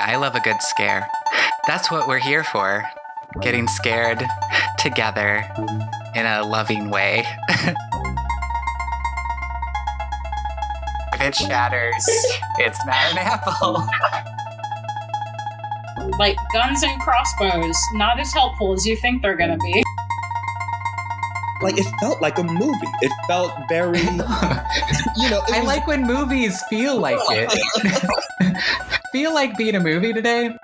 I love a good scare. That's what we're here for. Getting scared together in a loving way. if it shatters, it's not an apple. Like guns and crossbows, not as helpful as you think they're gonna be. Like it felt like a movie. It felt very, you know. it I was- like when movies feel like it. Feel like being a movie today.